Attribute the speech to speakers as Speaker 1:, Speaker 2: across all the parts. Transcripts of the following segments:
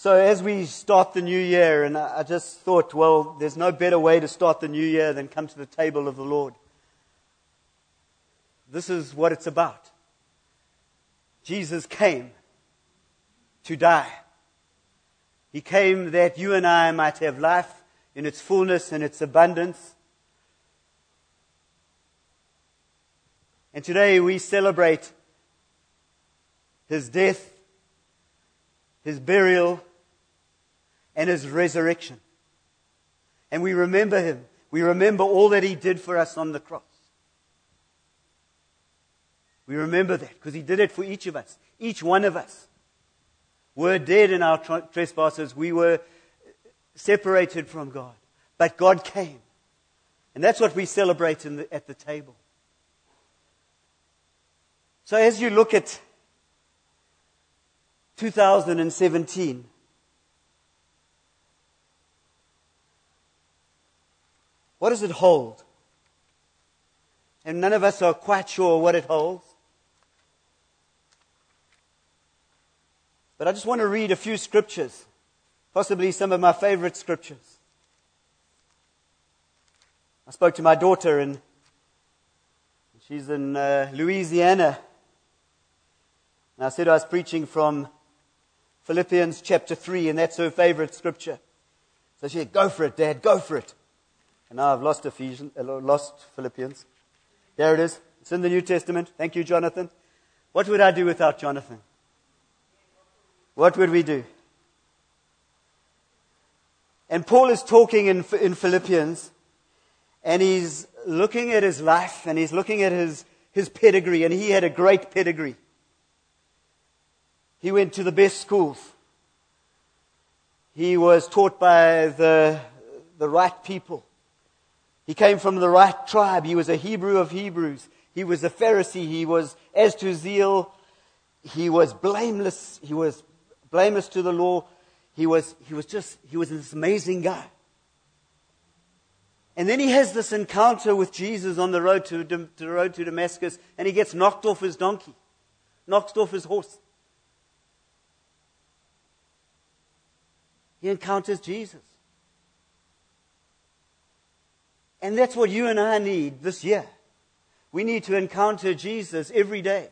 Speaker 1: so as we start the new year, and I just thought, well, there's no better way to start the new year than come to the table of the Lord. This is what it's about. Jesus came to die. He came that you and I might have life in its fullness and its abundance. And today we celebrate his death, his burial, and his resurrection. And we remember him. We remember all that he did for us on the cross. We remember that because he did it for each of us, each one of us. We're dead in our trespasses. We were separated from God. But God came. And that's what we celebrate the, at the table. So as you look at 2017, What does it hold? And none of us are quite sure what it holds. But I just want to read a few scriptures, possibly some of my favorite scriptures. I spoke to my daughter, and she's in uh, Louisiana. And I said I was preaching from Philippians chapter 3, and that's her favorite scripture. So she said, Go for it, Dad, go for it. And now I've lost Ephesians, uh, lost Philippians. There it is. It's in the New Testament. Thank you, Jonathan. What would I do without Jonathan? What would we do? And Paul is talking in, in Philippians, and he's looking at his life, and he's looking at his, his pedigree, and he had a great pedigree. He went to the best schools. He was taught by the, the right people. He came from the right tribe. He was a Hebrew of Hebrews. He was a Pharisee. He was, as to zeal, he was blameless. He was blameless to the law. He was, he was just, he was this amazing guy. And then he has this encounter with Jesus on the road to, to the road to Damascus, and he gets knocked off his donkey, knocked off his horse. He encounters Jesus. And that's what you and I need this year. We need to encounter Jesus every day.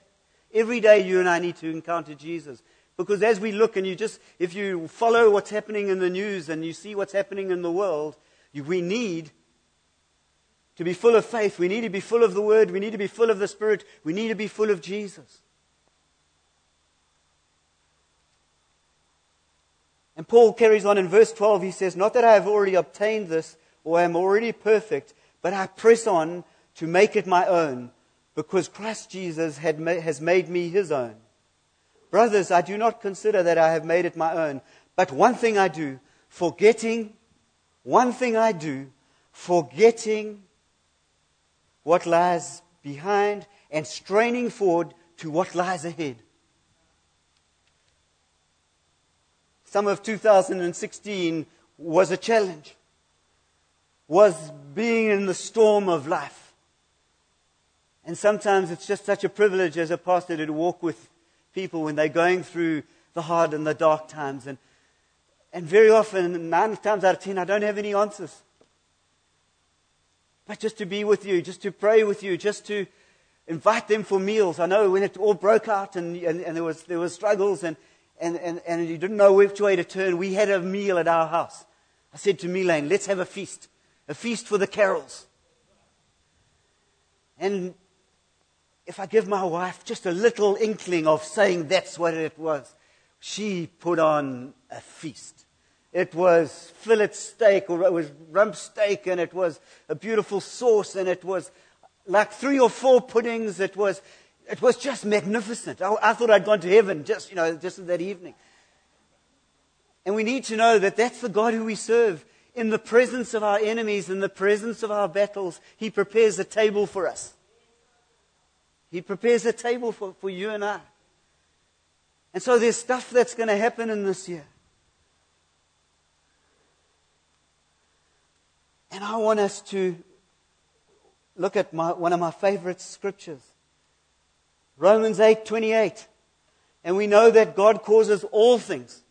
Speaker 1: Every day you and I need to encounter Jesus. Because as we look and you just, if you follow what's happening in the news and you see what's happening in the world, we need to be full of faith. We need to be full of the Word. We need to be full of the Spirit. We need to be full of Jesus. And Paul carries on in verse 12. He says, Not that I have already obtained this or am already perfect, but I press on to make it my own because Christ Jesus ma- has made me his own. Brothers, I do not consider that I have made it my own, but one thing I do, forgetting, one thing I do, forgetting what lies behind and straining forward to what lies ahead. Summer of 2016 was a challenge was being in the storm of life. And sometimes it's just such a privilege as a pastor to walk with people when they're going through the hard and the dark times. And, and very often, nine times out of ten, I don't have any answers. But just to be with you, just to pray with you, just to invite them for meals. I know when it all broke out and, and, and there, was, there was struggles and, and, and, and you didn't know which way to turn, we had a meal at our house. I said to Milane, let's have a feast a feast for the carols. And if I give my wife just a little inkling of saying that's what it was, she put on a feast. It was fillet steak, or it was rump steak, and it was a beautiful sauce, and it was like three or four puddings. It was, it was just magnificent. I, I thought I'd gone to heaven just, you know, just that evening. And we need to know that that's the God who we serve in the presence of our enemies, in the presence of our battles, He prepares a table for us. He prepares a table for, for you and I. And so there's stuff that's going to happen in this year. And I want us to look at my, one of my favorite scriptures. Romans 8:28. And we know that God causes all things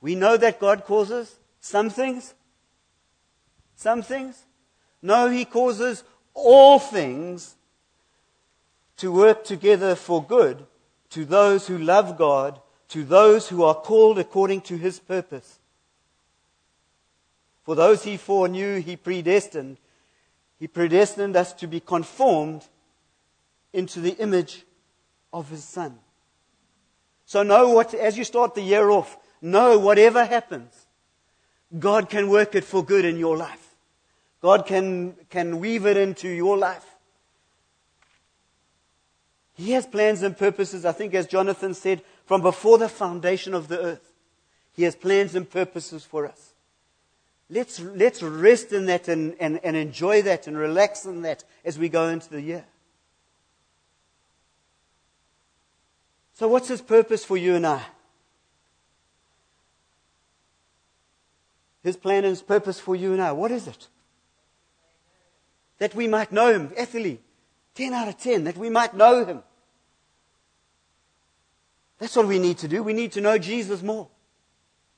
Speaker 1: We know that God causes some things. Some things. No, He causes all things to work together for good to those who love God, to those who are called according to His purpose. For those He foreknew, He predestined. He predestined us to be conformed into the image of His Son. So know what, as you start the year off, know whatever happens, God can work it for good in your life. God can, can weave it into your life. He has plans and purposes, I think, as Jonathan said, from before the foundation of the earth. He has plans and purposes for us. Let's, let's rest in that and, and, and enjoy that and relax in that as we go into the year. So, what's his purpose for you and I? His plan and his purpose for you and I. What is it? That we might know him. Ethely, 10 out of 10. That we might know him. That's what we need to do. We need to know Jesus more.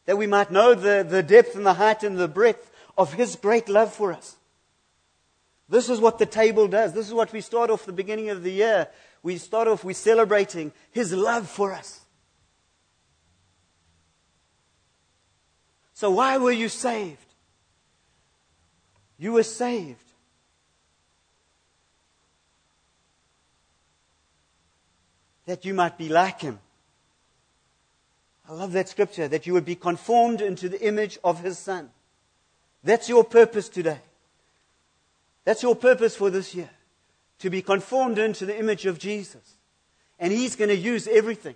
Speaker 1: That we might know the, the depth and the height and the breadth of his great love for us. This is what the table does. This is what we start off the beginning of the year we start off with celebrating his love for us. So, why were you saved? You were saved. That you might be like him. I love that scripture, that you would be conformed into the image of his son. That's your purpose today. That's your purpose for this year to be conformed into the image of Jesus. And He's going to use everything.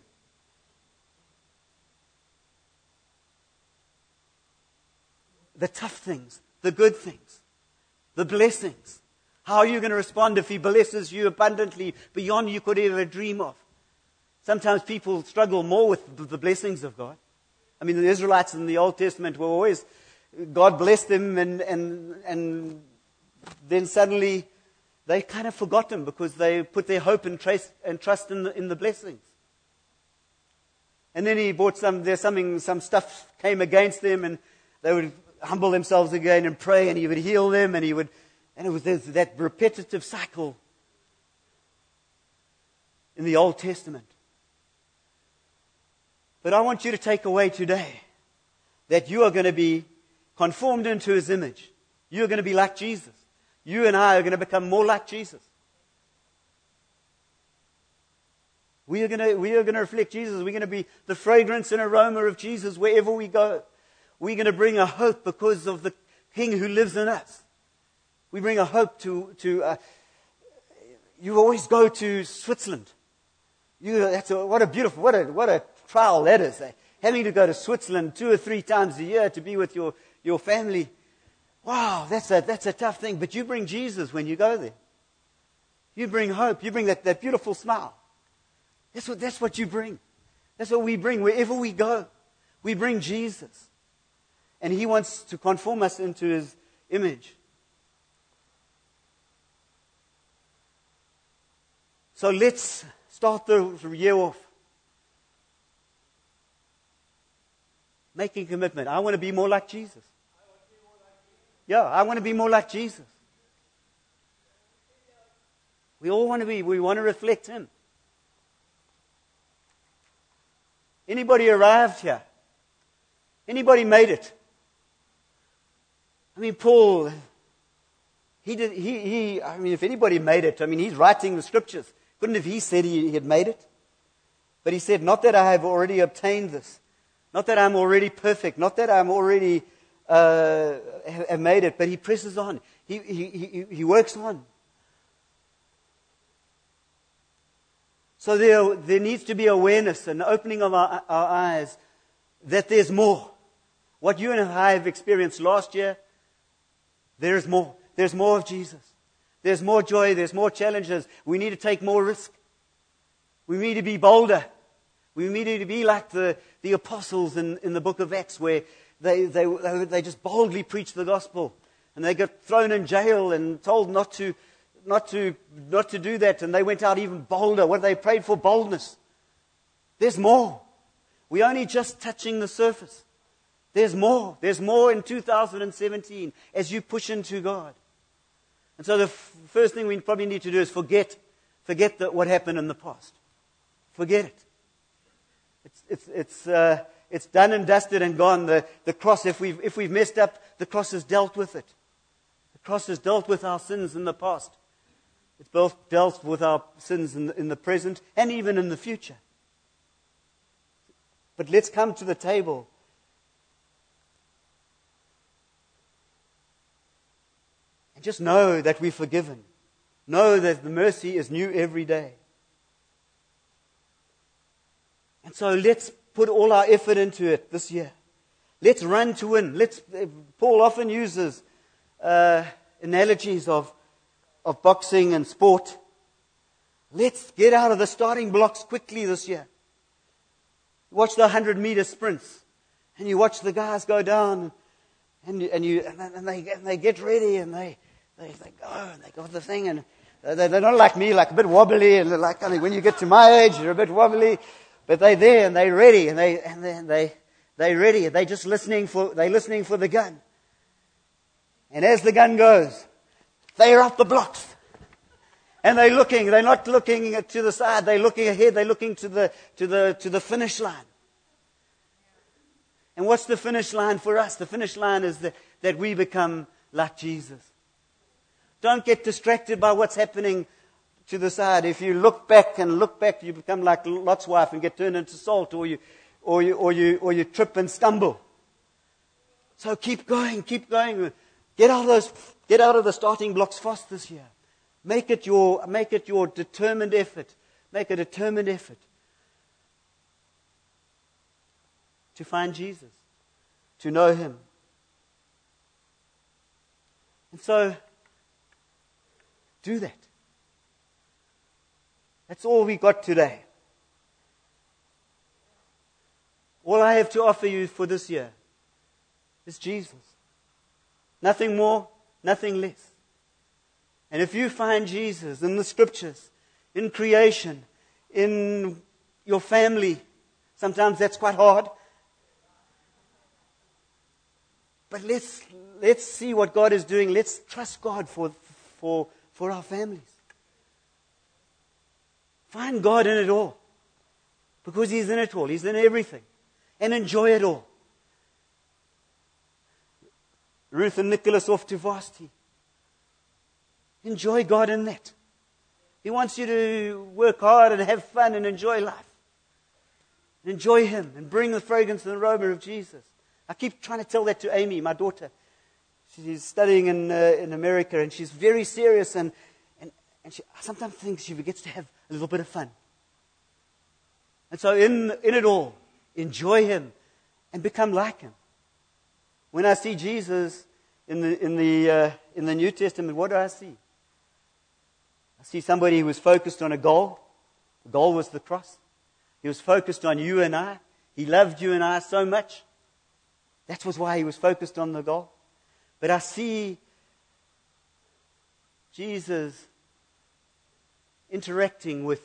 Speaker 1: The tough things, the good things, the blessings. How are you going to respond if He blesses you abundantly beyond you could ever dream of? Sometimes people struggle more with the blessings of God. I mean, the Israelites in the Old Testament were always, God blessed them and, and, and then suddenly they kind of forgot him because they put their hope and, trace, and trust in the, in the blessings. And then he brought some, there's something, some stuff came against them and they would humble themselves again and pray and he would heal them and he would, and it was that repetitive cycle in the Old Testament. But I want you to take away today that you are going to be conformed into his image. You're going to be like Jesus. You and I are going to become more like Jesus. We are, going to, we are going to reflect Jesus. We're going to be the fragrance and aroma of Jesus wherever we go. We're going to bring a hope because of the King who lives in us. We bring a hope to. to uh, you always go to Switzerland. You, that's a, what a beautiful, what a, what a trial. Eh? Having to go to Switzerland two or three times a year to be with your, your family. Wow, that's a, that's a tough thing. But you bring Jesus when you go there. You bring hope. You bring that, that beautiful smile. That's what, that's what you bring. That's what we bring wherever we go. We bring Jesus. And He wants to conform us into His image. So let's start the year off. Making commitment. I want to be more like Jesus. Yeah, I want to be more like Jesus. We all want to be, we want to reflect Him. Anybody arrived here? Anybody made it? I mean, Paul, he did, he, he, I mean, if anybody made it, I mean, he's writing the scriptures. Couldn't have he said he, he had made it? But he said, not that I have already obtained this. Not that I'm already perfect. Not that I'm already uh, have made it, but he presses on. He, he, he, he works on. So there, there needs to be awareness and opening of our, our eyes that there's more. What you and I have experienced last year, there is more. There's more of Jesus. There's more joy. There's more challenges. We need to take more risk. We need to be bolder. We need to be like the, the apostles in, in the book of Acts, where they, they, they just boldly preached the gospel. And they got thrown in jail and told not to, not to, not to do that. And they went out even bolder. What they prayed for boldness. There's more. We're only just touching the surface. There's more. There's more in 2017 as you push into God. And so the f- first thing we probably need to do is forget, forget the, what happened in the past. Forget it. It's, it's, uh, it's done and dusted and gone. The, the cross, if we've, if we've messed up, the cross has dealt with it. The cross has dealt with our sins in the past. It's both dealt with our sins in the, in the present and even in the future. But let's come to the table. And just know that we're forgiven. Know that the mercy is new every day. And so let's put all our effort into it this year. Let's run to win. Let's, Paul often uses uh, analogies of, of boxing and sport. Let's get out of the starting blocks quickly this year. Watch the 100 meter sprints. And you watch the guys go down. And, and, you, and, they, and they get ready and they, they, they go and they got the thing. And they're not like me, like a bit wobbly. And like, I mean, when you get to my age, you're a bit wobbly. But they're there and they're ready and they, and they, they, they're ready. They're just listening for, they're listening for the gun. And as the gun goes, they're up the blocks. And they're looking, they're not looking to the side, they're looking ahead, they're looking to the, to the, to the finish line. And what's the finish line for us? The finish line is the, that we become like Jesus. Don't get distracted by what's happening to the side. If you look back and look back, you become like Lot's wife and get turned into salt, or you, or you, or you, or you trip and stumble. So keep going, keep going. Get out of those, get out of the starting blocks fast this year. Make it your, make it your determined effort. Make a determined effort to find Jesus, to know Him. And so, do that. That's all we got today. All I have to offer you for this year is Jesus. Nothing more, nothing less. And if you find Jesus in the scriptures, in creation, in your family, sometimes that's quite hard. But let's, let's see what God is doing. Let's trust God for, for, for our families. Find God in it all. Because He's in it all. He's in everything. And enjoy it all. Ruth and Nicholas off to Vasti. Enjoy God in that. He wants you to work hard and have fun and enjoy life. Enjoy Him and bring the fragrance and aroma of Jesus. I keep trying to tell that to Amy, my daughter. She's studying in, uh, in America and she's very serious and, and, she sometimes thinks she forgets to have a little bit of fun. And so in, in it all, enjoy Him and become like Him. When I see Jesus in the, in the, uh, in the New Testament, what do I see? I see somebody who was focused on a goal. The goal was the cross. He was focused on you and I. He loved you and I so much. That was why he was focused on the goal. But I see Jesus interacting with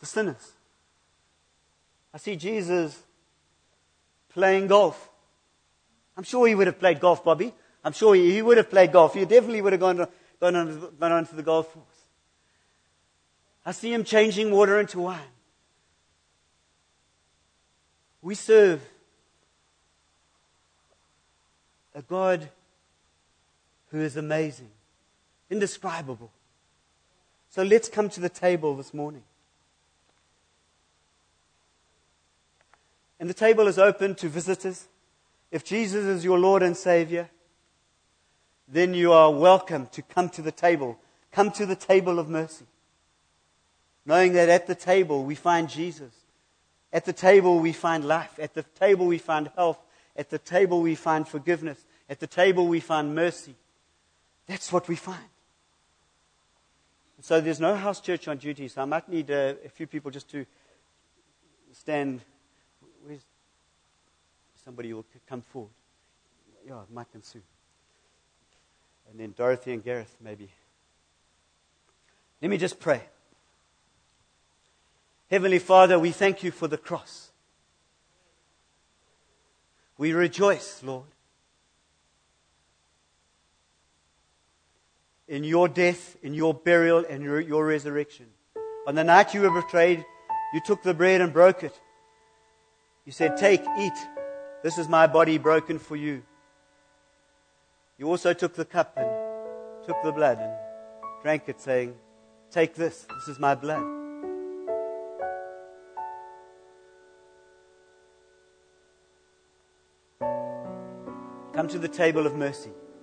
Speaker 1: the sinners. I see Jesus playing golf. I'm sure he would have played golf, Bobby. I'm sure he, would have played golf. He definitely would have gone, to, gone, on, gone on to the golf course. I see him changing water into wine. We serve a God who is amazing, indescribable. So let's come to the table this morning. And the table is open to visitors. If Jesus is your Lord and Savior, then you are welcome to come to the table. Come to the table of mercy. Knowing that at the table we find Jesus. At the table we find life. At the table we find health. At the table we find forgiveness. At the table we find mercy. That's what we find. So there's no house church on duty, so I might need a, a few people just to stand. Where's somebody who will come forward? Yeah, Mike and Sue. And then Dorothy and Gareth, maybe. Let me just pray. Heavenly Father, we thank you for the cross. We rejoice, Lord, in your death, in your burial, and your, your resurrection. On the night you were betrayed, you took the bread and broke it. You said, Take, eat. This is my body broken for you. You also took the cup and took the blood and drank it, saying, Take this. This is my blood. Come to the table of mercy.